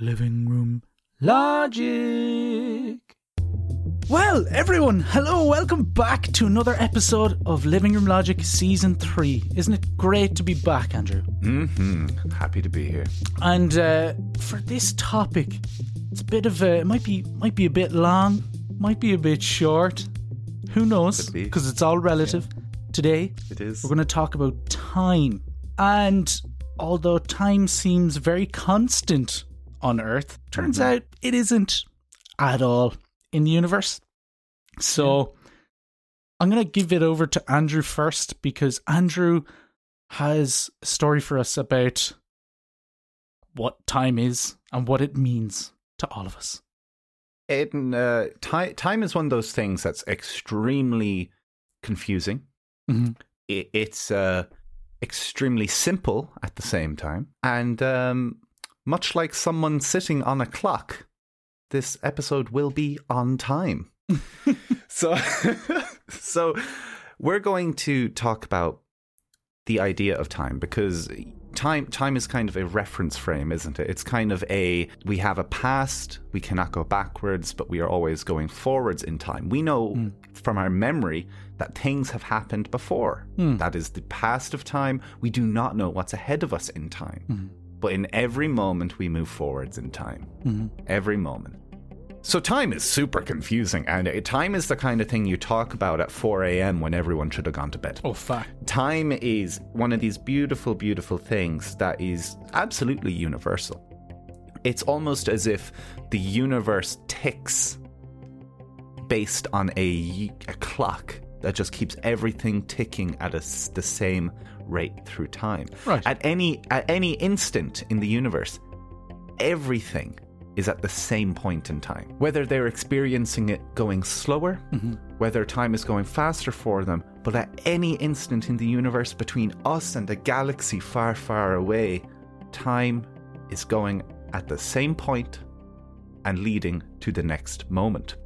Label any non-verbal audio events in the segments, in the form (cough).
Living Room Logic. Well, everyone, hello, welcome back to another episode of Living Room Logic Season 3. Isn't it great to be back, Andrew? Mm-hmm. Happy to be here. And uh, for this topic, it's a bit of a, it might be, might be a bit long, might be a bit short. Who knows? Because it's all relative. Today, It is. we're going to talk about time. And although time seems very constant on Earth, turns out it isn't at all in the universe. So I'm going to give it over to Andrew first because Andrew has a story for us about what time is and what it means to all of us. It, uh, time, time is one of those things that's extremely confusing. Mhm. It, it's uh, extremely simple at the same time. And um, much like someone sitting on a clock, this episode will be on time. (laughs) so, (laughs) so we're going to talk about the idea of time because time time is kind of a reference frame isn't it? It's kind of a we have a past we cannot go backwards but we are always going forwards in time. We know hmm. from our memory that things have happened before. Hmm. That is the past of time. We do not know what's ahead of us in time hmm. But in every moment we move forwards in time mm-hmm. every moment so time is super confusing and time is the kind of thing you talk about at 4 a.m when everyone should have gone to bed Oh, fuck. time is one of these beautiful, beautiful things that is absolutely universal. It's almost as if the universe ticks based on a, a clock that just keeps everything ticking at a the same rate through time. Right. At any at any instant in the universe, everything is at the same point in time. Whether they're experiencing it going slower, mm-hmm. whether time is going faster for them, but at any instant in the universe between us and a galaxy far, far away, time is going at the same point and leading to the next moment.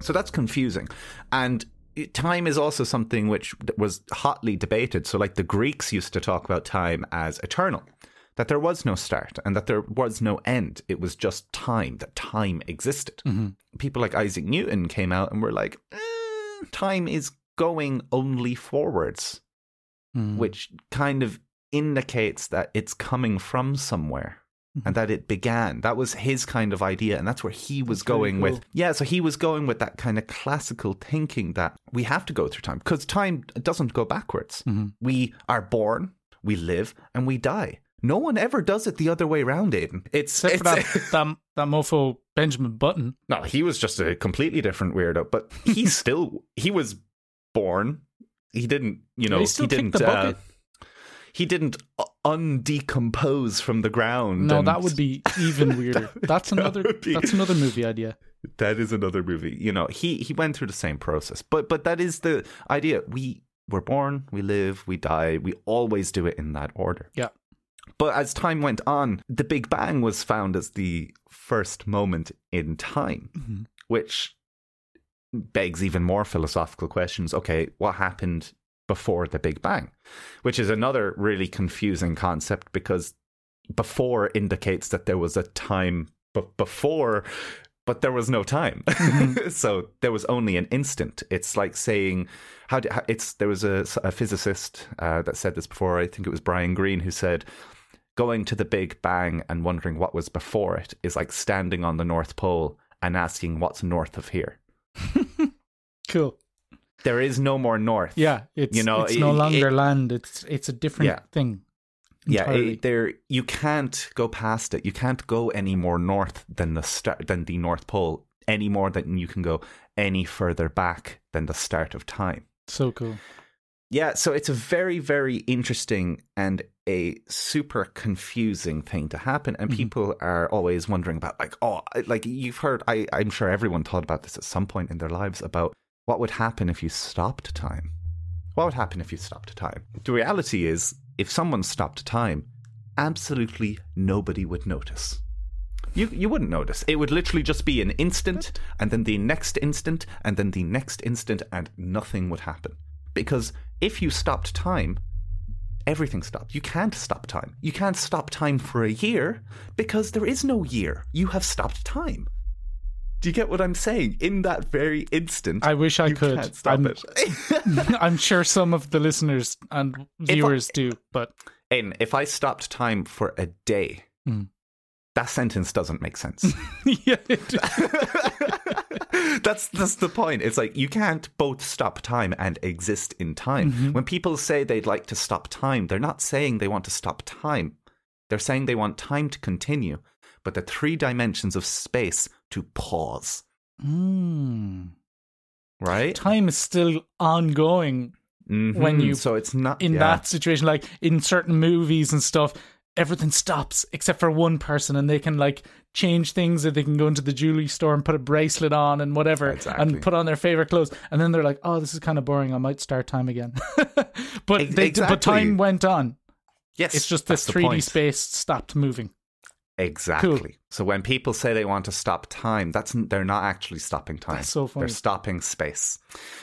So that's confusing. And time is also something which was hotly debated. So, like the Greeks used to talk about time as eternal, that there was no start and that there was no end. It was just time, that time existed. People like Isaac Newton came out and were like, "Eh, time is going only forwards, Mm. which kind of indicates that it's coming from somewhere. And that it began. That was his kind of idea, and that's where he was That's going with. Yeah, so he was going with that kind of classical thinking that we have to go through time because time doesn't go backwards. Mm-hmm. We are born, we live, and we die. No one ever does it the other way around, Aiden. It's, Except for that, that, that mofo Benjamin Button. no, he was just a completely different weirdo, but he (laughs) still he was born. He didn't, you know, he still kicked didn't. uh, he didn't undecompose from the ground. No, and- that would be even (laughs) weirder. That's another. would be- That's another movie idea. that is another movie. You know, he he went through the same process, but but that is the idea. We were born, we live, we die. We always do it in that order. Yeah. But as time went on, the Big Bang was found as the first moment in time, Mm-hmm. which begs even more philosophical questions. Okay, what happened before the Big Bang? Which is another really confusing concept because before indicates that there was a time b- before, but there was no time. (laughs) so there was only an instant. It's like saying, how, do, how it's there was a, a physicist uh, that said this before. I think it was Brian Greene who said. Going to the Big Bang and wondering what was before it is like standing on the North Pole and asking what's north of here. (laughs) Cool. There is no more north. Yeah, it's You know, it's no longer it- land. It's it's a different Yeah. thing. yeah. It, there, you can't go past it. You can't go any more north than the start than the North Pole any more than you can go any further back than the start of time. so cool. Yeah, so it's a very, very interesting and a super confusing thing to happen and Mm-hmm. people are always wondering about like oh like you've heard I I'm sure everyone thought about this at some point in their lives about what would happen if you stopped time. What would happen if you stopped time? The reality is if someone stopped time, absolutely nobody would notice. You you wouldn't notice. It would literally just be an instant and then the next instant and then the next instant and nothing would happen. Because if you stopped time, everything stopped. You can't stop time. You can't stop time for a year because there is no year. You have stopped time. Do you get what I'm saying? In that very instant, I wish I could. Stop I'm- it. (laughs) I'm sure some of the listeners and viewers do, but Aiden, if I stopped time for a day, Mm. that sentence doesn't make sense. (laughs) yeah, it- (laughs) that's that's the point. It's like you can't both stop time and exist in time. Mm-hmm. When people say they'd like to stop time, they're not saying they want to stop time. They're saying they want time to continue, but the three dimensions of space to pause. Mm. Right? time is still ongoing when Mhm. you- so it's not in yeah. that situation. Like in certain movies and stuff, everything stops except for one person, and they can like change things. Or they can go into the jewelry store and put a bracelet on and whatever, Exactly. and put on their favorite clothes. And then they're like, "Oh, this is kind of boring. I might start time again." (laughs) but Ex- they, exactly. but time went on. Yes, It's just this the 3D point. space stopped moving. Exactly. So when people say they want to stop time, that's they're not actually stopping time. That's so funny. They're stopping space.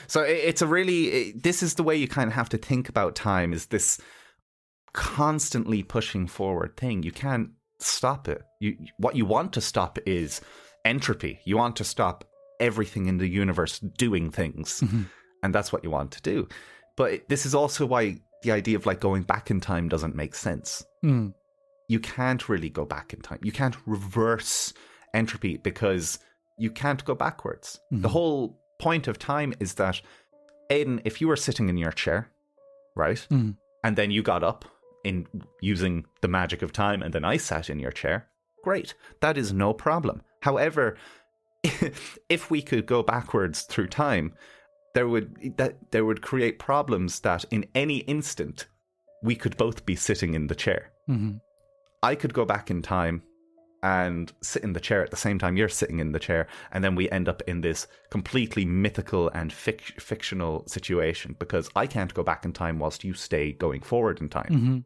So it, it's a really it, this is the way you kind of have to think about time is this constantly pushing forward thing. You can't stop it. You what you want to stop is entropy. You want to stop everything in the universe doing things. And that's what you want to do. But this is also why the idea of like going back in time doesn't make sense Hmm. You can't really go back in time. You can't reverse entropy because you can't go backwards. The whole point of time is that, Aiden, if you were sitting in your chair, right, Mhm. and then you got up in using the magic of time, and then I sat in your chair, great. That is no problem. However, (laughs) if we could go backwards through time, there would that there would create problems that in any instant we could both be sitting in the chair. Mhm. I could go back in time and sit in the chair at the same time you're sitting in the chair, and then we end up in this completely mythical and fic- fictional situation because I can't go back in time whilst you stay going forward in time. Mhm.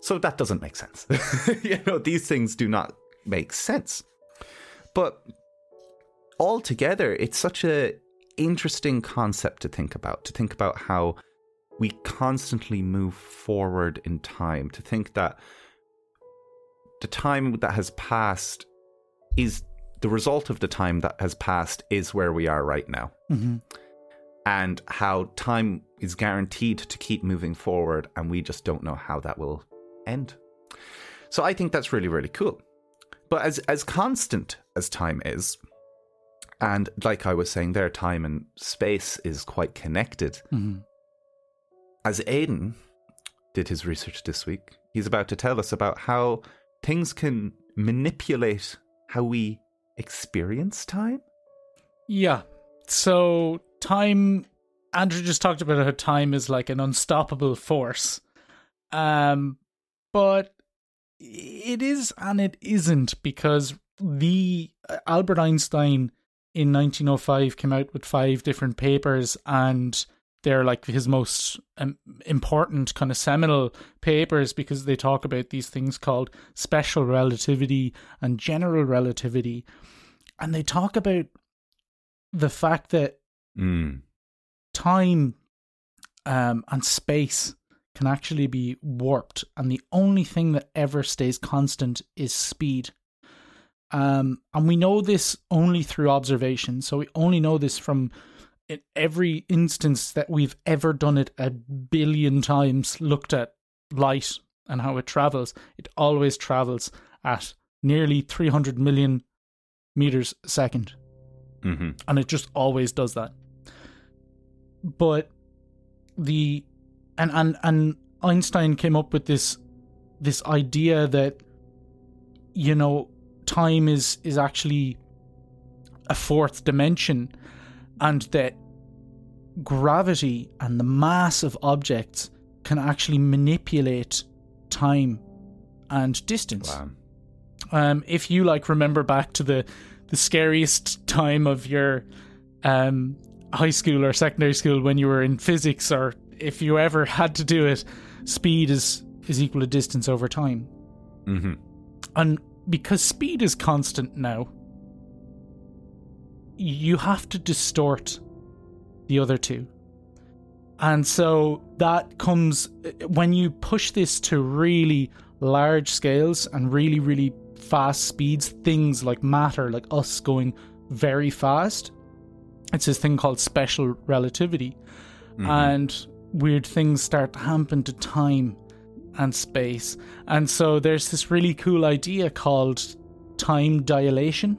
So that doesn't make sense. (laughs) you know, these things do not make sense. But altogether, it's such a interesting concept to think about. To think about how we constantly move forward in time. To think that the time that has passed is the result of the time that has passed is where we are right now Mhm. and how time is guaranteed to keep moving forward, and we just don't know how that will end. So I think that's really, really cool. But as as constant as time is, and like I was saying there, time and space is quite connected. Mhm. As Aiden did his research this week, he's about to tell us about how things can manipulate how we experience time. Yeah. So time Andrew just talked about how time is like an unstoppable force. Um but it is and it isn't because the uh, Albert Einstein in 1905 came out with five different papers and they're like his most um, important kind of seminal papers because they talk about these things called special relativity and general relativity and they talk about the fact that Mm. time um, and space can actually be warped, and the only thing that ever stays constant is speed. Um, and we know this only through observation. So we only know this from in every instance that we've ever done it a billion times, looked at light and how it travels. It always travels at nearly 300 million meters a second hmm and it just always does that. But the and and and Einstein came up with this this idea that you know time is is actually a fourth dimension and that gravity and the mass of objects can actually manipulate time and distance. Wow. Um, if you like remember back to the the scariest time of your um, high school or secondary school when you were in physics, or if you ever had to do it, speed is is equal to distance over time. hmm And because speed is constant now, you have to distort the other two. And so that comes when you push this to really large scales and really, really fast speeds, things like matter, like us going very fast. It's this thing called special relativity. Mm-hmm. And weird things start to happen to time and space. And so there's this really cool idea called time dilation.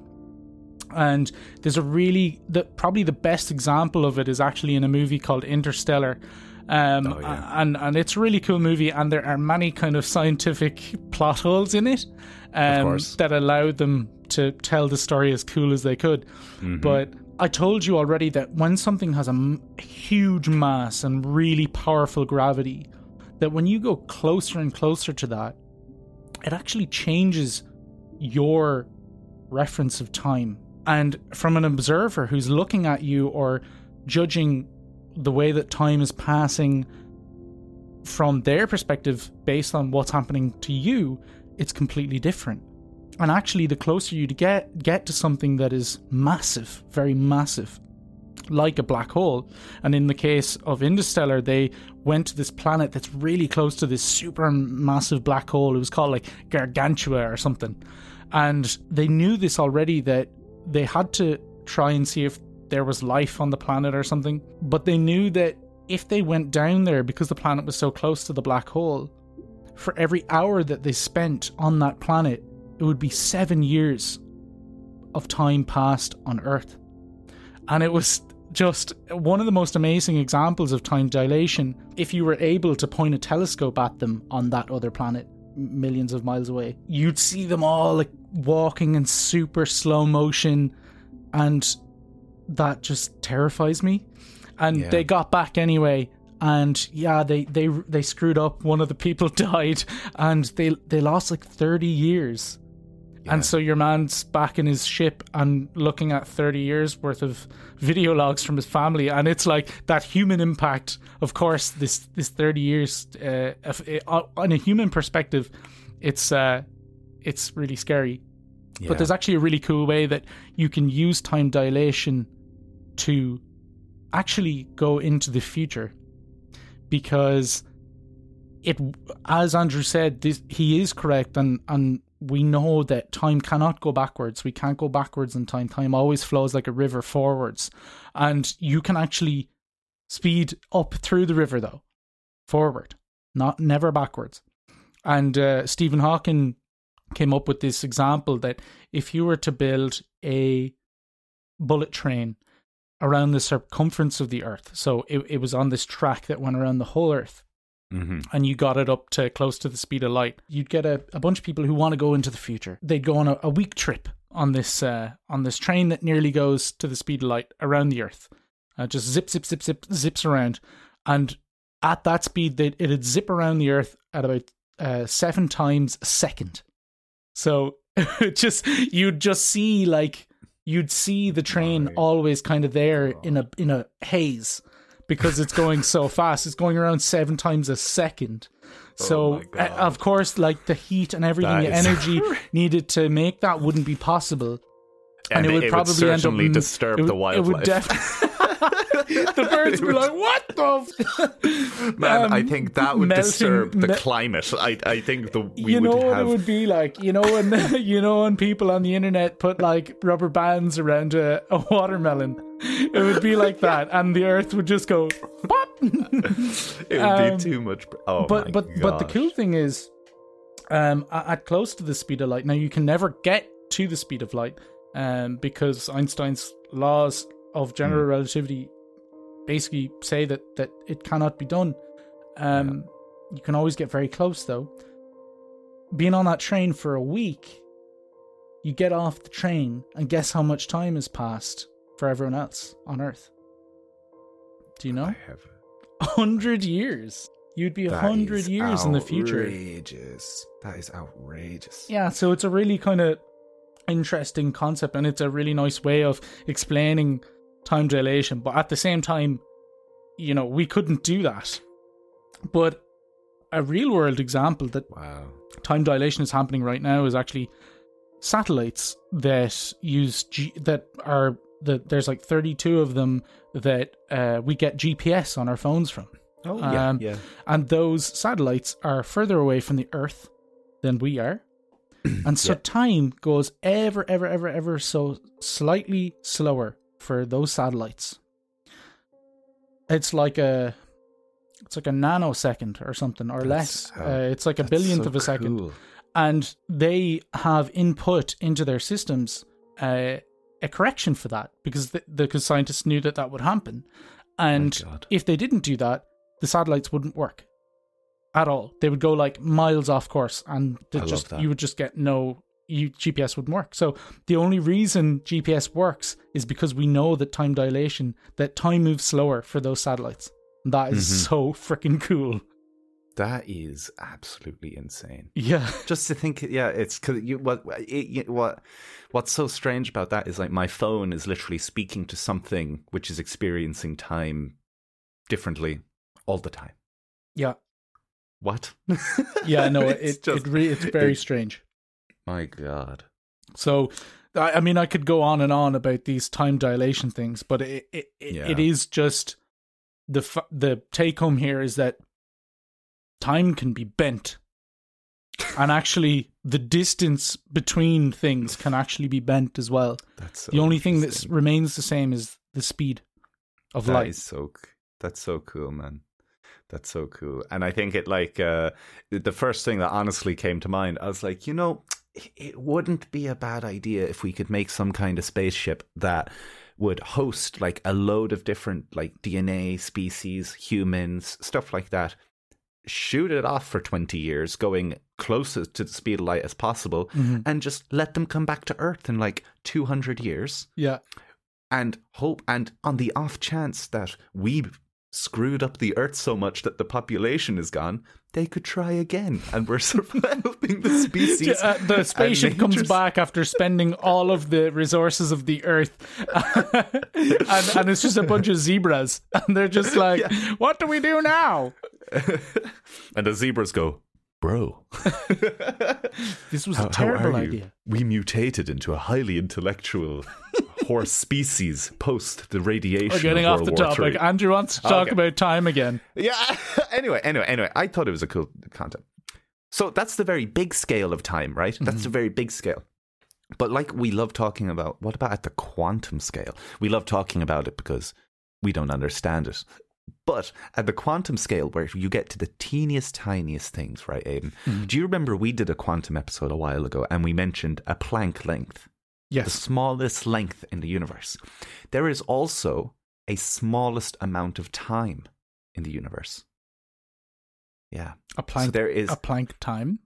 And there's a really the probably the best example of it is actually in a movie called Interstellar. Um, Oh, yeah. and and it's a really cool movie, and there are many kind of scientific (laughs) plot holes in it um, that allowed them to tell the story as cool as they could. Mm-hmm. But I told you already that when something has a m- huge mass and really powerful gravity, that when you go closer and closer to that, it actually changes your reference of time. And from an observer who's looking at you or judging the way that time is passing from their perspective based on what's happening to you, it's completely different. And actually the closer you get get to something that is massive, very massive, like a black hole. And in the case of Interstellar, they went to this planet that's really close to this super massive black hole. It was called like Gargantua or something. And they knew this already that they had to try and see if there was life on the planet or something. But they knew that if they went down there because the planet was so close to the black hole, for every hour that they spent on that planet, it would be seven years of time passed on Earth. And it was just one of the most amazing examples of time dilation if you were able to point a telescope at them on that other planet millions of miles away you'd see them all like walking in super slow motion and that just terrifies me. And Yeah. they got back anyway and yeah they they they screwed up. One of the people (laughs) died and they they lost like 30 years. And so your man's back in his ship and looking at 30 years worth of video logs from his family and it's like that human impact. Of course this this 30 years uh, uh, on a human perspective it's uh it's really scary. But there's actually a really cool way that you can use time dilation to actually go into the future because it as andrew said this, he is correct and and we know that time cannot go backwards. We can't go backwards in time. Time always flows like a river forwards. And you can actually speed up through the river though forward not never backwards. And uh, stephen hawking came up with this example that if you were to build a bullet train around the circumference of the earth so it, it was on this track that went around the whole earth hmm and you got it up to close to the speed of light, you'd get a, a bunch of people who want to go into the future. They'd go on a, a week trip on this uh, on this train that nearly goes to the speed of light around the Earth, uh, just zip zip zip zip zips around, and at that speed, they, it'd zip around the Earth at about uh, seven times a second. So (laughs) just you'd just see like you'd see the train Right. always kind of there in a in a haze because it's going so (laughs) fast. It's going around seven times a second. So Oh uh, of course, like the heat and everything, the energy (laughs) needed to make that wouldn't be possible. And, it would probably end up disturb it would- the wildlife. It would def- (laughs) the birds would be like, "What the?" F-? Man, I Um, think that would melting- disturb the me- climate. I, I think the we you know would what have. it would be like. You know when (laughs) you know when people on the internet put like rubber bands around a, a watermelon. It would be like that, (laughs) and the Earth would just go. Pop! it would um, be too much. Oh but but but the cool thing is um at close to the speed of light now you can never get to the speed of light um because einstein's laws of general Hmm. relativity basically say that that it cannot be done um you can always get very close though being on that train for a week you get off the train and guess how much time has passed for everyone else on earth do you know I have. 100 years. You'd be a hundred years in the future. Outrageous. That is outrageous. Yeah, so it's a really kind of interesting concept, and it's a really nice way of explaining time dilation. But at the same time, you know, we couldn't do that. But a real world example that Wow. time dilation is happening right now is actually satellites that use G- that are that there's like 32 of them that uh, we get GPS on our phones from. Oh yeah, Um, yeah. And those satellites are further away from the Earth than we are. (clears throat) and so Yeah. time goes ever, ever, ever, ever so slightly slower for those satellites. It's like a it's like a nanosecond or something or less. That's, uh, Uh, it's like a billionth so of a second. cool. And they have input into their systems uh, a correction for that because the, because scientists knew that that would happen. And if they didn't do that, the satellites wouldn't work at all. They would go like miles off course, and they I love just you would just get no. You, GPS wouldn't work. So the only reason GPS works is because we know that time dilation, that time moves slower for those satellites. That is Mhm. so freaking cool. That is absolutely insane. Yeah. Just to think, yeah, it's because you what it, you, what what's so strange about that is like my phone is literally speaking to something which is experiencing time differently all the time. Yeah. What? Yeah, no, (laughs) It's it, just- it re- it's very it- strange. My God. So, I, I mean, I could go on and on about these time dilation things, but it it, it, Yeah. it is just the f- the take home here is that time can be bent, and actually, the distance between things can actually be bent as well. That's so the only thing that remains the same is the speed of That light. so that's so cool, man. That's so cool. And I think it like uh the first thing that honestly came to mind, I was like, you know, it- wouldn't be a bad idea if we could make some kind of spaceship that would host like a load of different like DNA species, humans, stuff like that. Shoot it off for 20 years, going closest to the speed of light as possible, Mhm. and just let them come back to Earth in like 200 years Yeah, and hope and on the off chance that we screwed up the earth so much that the population is gone they could try again and we're (laughs) surviving the (laughs) species Uh, the spaceship comes back after spending all of the resources of the earth, (laughs) and, and it's just a bunch of zebras, and they're just like, "What do we do now?" and the zebras go bro. This was how, a terrible idea. we mutated into a highly intellectual horse species post the radiation We're getting of off the topic. III. Andrew wants to talk Okay. about time again. Yeah. (laughs) anyway, anyway, anyway, I thought it was a cool concept. So that's the very big scale of time, right? That's mm-hmm. the very big scale. But like we love talking about, what about at the quantum scale? We love talking about it because we don't understand it. But at the quantum scale, where you get to the teeniest, tiniest things, right, Aiden? Mm-hmm. Do you remember we did a quantum episode a while ago and we mentioned a Planck length? The smallest length in the universe. There is also a smallest amount of time in the universe. Yeah. A Planck. so there is a Planck time.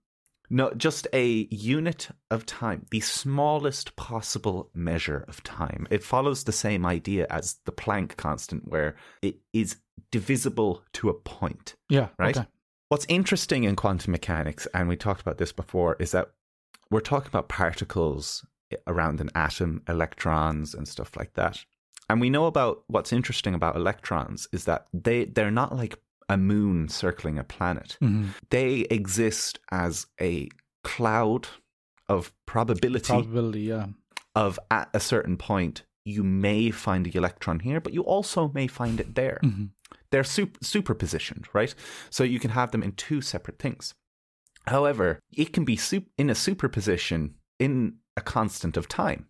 no just a unit of time, the smallest possible measure of time. It follows the same idea as the Planck constant where it is divisible to a point. Yeah. Right? Okay. What's interesting in quantum mechanics, and we talked about this before, is that we're talking about particles around an atom, electrons, and stuff like that. And we know about what's interesting about electrons is that they, they're not like a moon circling a planet. Mhm. They exist as a cloud of probability Probability. Yeah. of at a certain point you may find the electron here, but you also may find it there. Mhm. They're sup- superpositioned, right? So you can have them in two separate things. However, it can be in a superposition in a constant of time.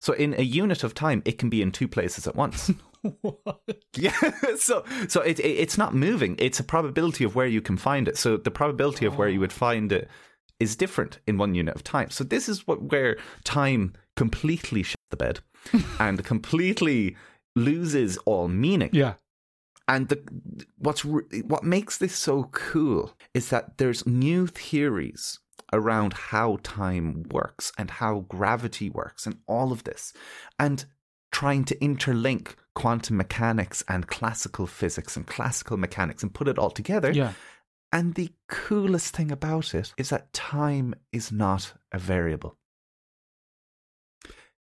So in a unit of time, it can be in two places at once. (laughs) What? yeah. (laughs) So so it, it it's not moving. It's a probability of where you can find it. So the probability of where you would oh. find it is different in one unit of time. So this is what where time completely shit the bed (laughs) and completely loses all meaning. yeah. And the, what's re- what makes this so cool is that there's new theories around how time works and how gravity works and all of this, and trying to interlink quantum mechanics and classical physics and classical mechanics and put it all together. Yeah. And the coolest thing about it is that time is not a variable.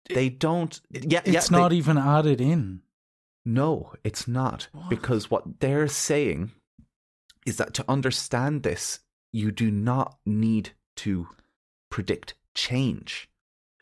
They don't. Yeah, yeah, It's they- not even added in. No, it's not. Because what they're saying is that to understand this, you do not need to predict change.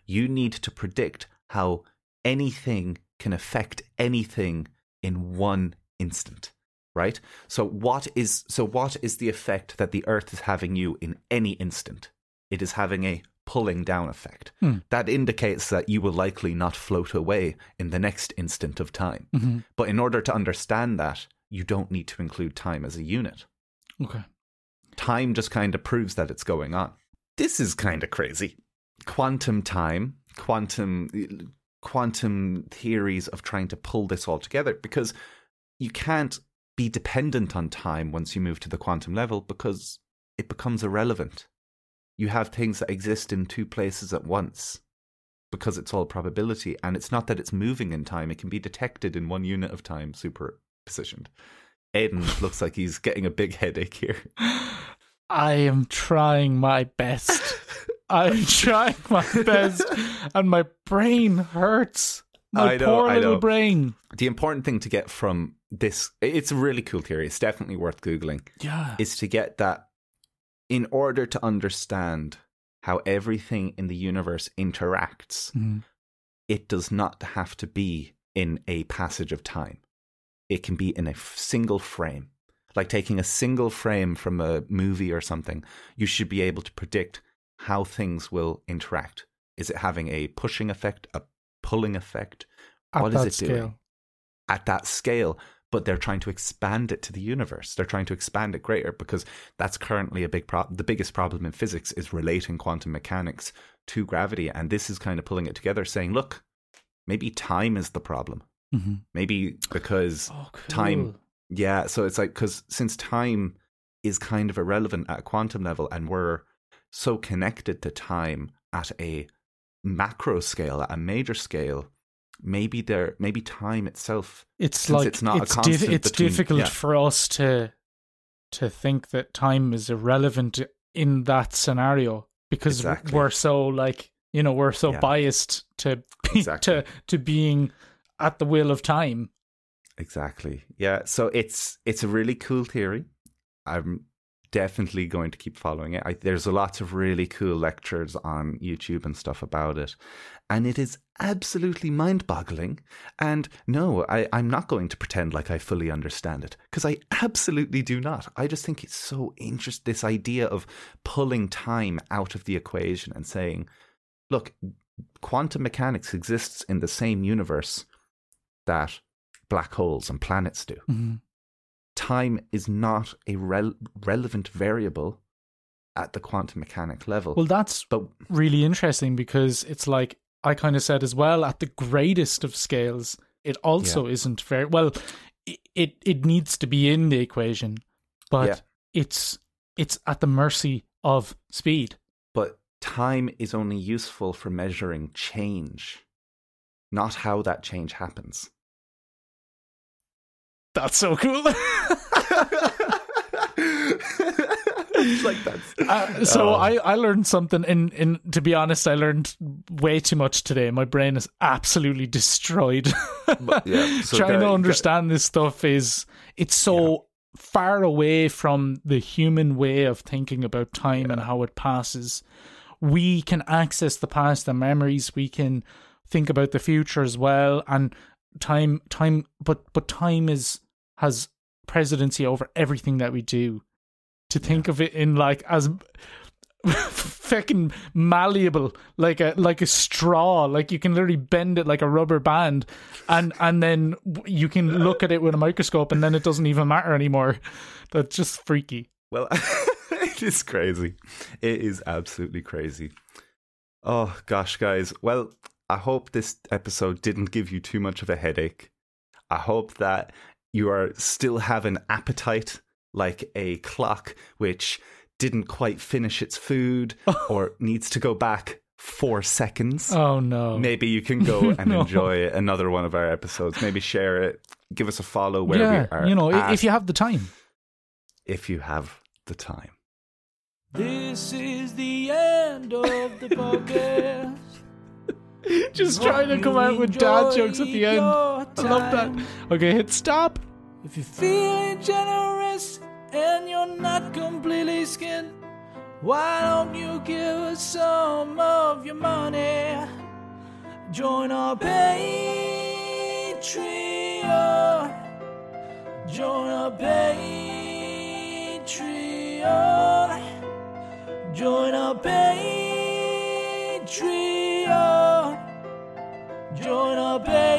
You need to predict how anything can affect anything in one instant. Right? So what is so what is the effect that the earth is having you in any instant? It is having a pulling down effect. Hmm. That indicates that you will likely not float away in the next instant of time. Mhm. But in order to understand that, you don't need to include time as a unit. Okay. Time just kind of proves that it's going on. This is kind of crazy. Quantum time, quantum quantum theories of trying to pull this all together because you can't be dependent on time once you move to the quantum level because it becomes irrelevant. You have things that exist in two places at once because it's all probability and it's not that it's moving in time, it can be detected in one unit of time superpositioned. Aiden looks like he's getting a big headache here. (laughs) I am trying my best. I'm (laughs) trying my best, and my brain hurts. My I know, poor I little brain. The important thing to get from this, it's a really cool theory. It's definitely worth Googling. Yeah. is to get that in order to understand how everything in the universe interacts, Mhm. it does not have to be in a passage of time. It can be in a f- single frame. Like taking a single frame from a movie or something, you should be able to predict how things will interact. Is it having a pushing effect, a pulling effect? At What is it scale. doing? at that scale, but they're trying to expand it to the universe. They're trying to expand it greater because that's currently a big problem. The biggest problem in physics is relating quantum mechanics to gravity, and this is kind of pulling it together, saying, "Look, maybe time is the problem. Mhm. Maybe because Oh, cool. time, yeah. So it's like because since time is kind of irrelevant at a quantum level, and we're so connected to time at a macro scale, at a major scale." Maybe there, maybe time itself It's like it's not a it's, constant it's between- difficult yeah. for us to to think that time is irrelevant in that scenario because Exactly. we're so like you know we're so Yeah. biased to be, (laughs) Exactly. to to being at the will of time. Exactly. Yeah. So it's it's a really cool theory. I'm definitely going to keep following it. I, there's a lot of really cool lectures on YouTube and stuff about it, and it is absolutely mind-boggling. And no, I, I'm not going to pretend like I fully understand it because I absolutely do not. I just think it's so interesting. This idea of pulling time out of the equation and saying, "Look, quantum mechanics exists in the same universe that." Black holes and planets do. Mhm. Time is not a rel- relevant variable at the quantum mechanic level. Well, that's but really interesting because it's like I kind of said as well at the greatest of scales, it also isn't very well. It it needs to be in the equation, but Yeah. it's it's at the mercy of speed. but time is only useful for measuring change, not how that change happens. That's so cool. (laughs) like that's Uh, so Oh. I, I learned something in, in to be honest I learned way too much today. My brain is absolutely destroyed. (laughs) But, yeah, so trying to understand this stuff is it's so far away from the human way of thinking about time and how it passes. We can access the past and memories. We can think about the future as well. And time time but but time is has presidency over everything that we do to think of it in like as (laughs) fucking malleable like a like a straw like you can literally bend it like a rubber band and and then you can look at it with a microscope and then it doesn't even matter anymore that's just freaky Well, (laughs) it is crazy. It is absolutely crazy. Oh, gosh, guys. Well, I hope this episode didn't give you too much of a headache. I hope that you are still have an appetite like a clock which didn't quite finish its food (laughs) oh. or needs to go back four seconds, Oh no. maybe you can go (laughs) and No. enjoy another one of our episodes. Maybe share it, give us a follow where yeah, we are. you know, at, if you have the time. if you have the time. This is the end of the (laughs) podcast. (laughs) Just trying to come out with dad jokes at the end. I love that. Okay, hit stop. If you're feeling generous and you're not completely skinned, why don't you give us some of your money? Join our Patreon. Join our Patreon. Join our Patreon. Join our Patreon.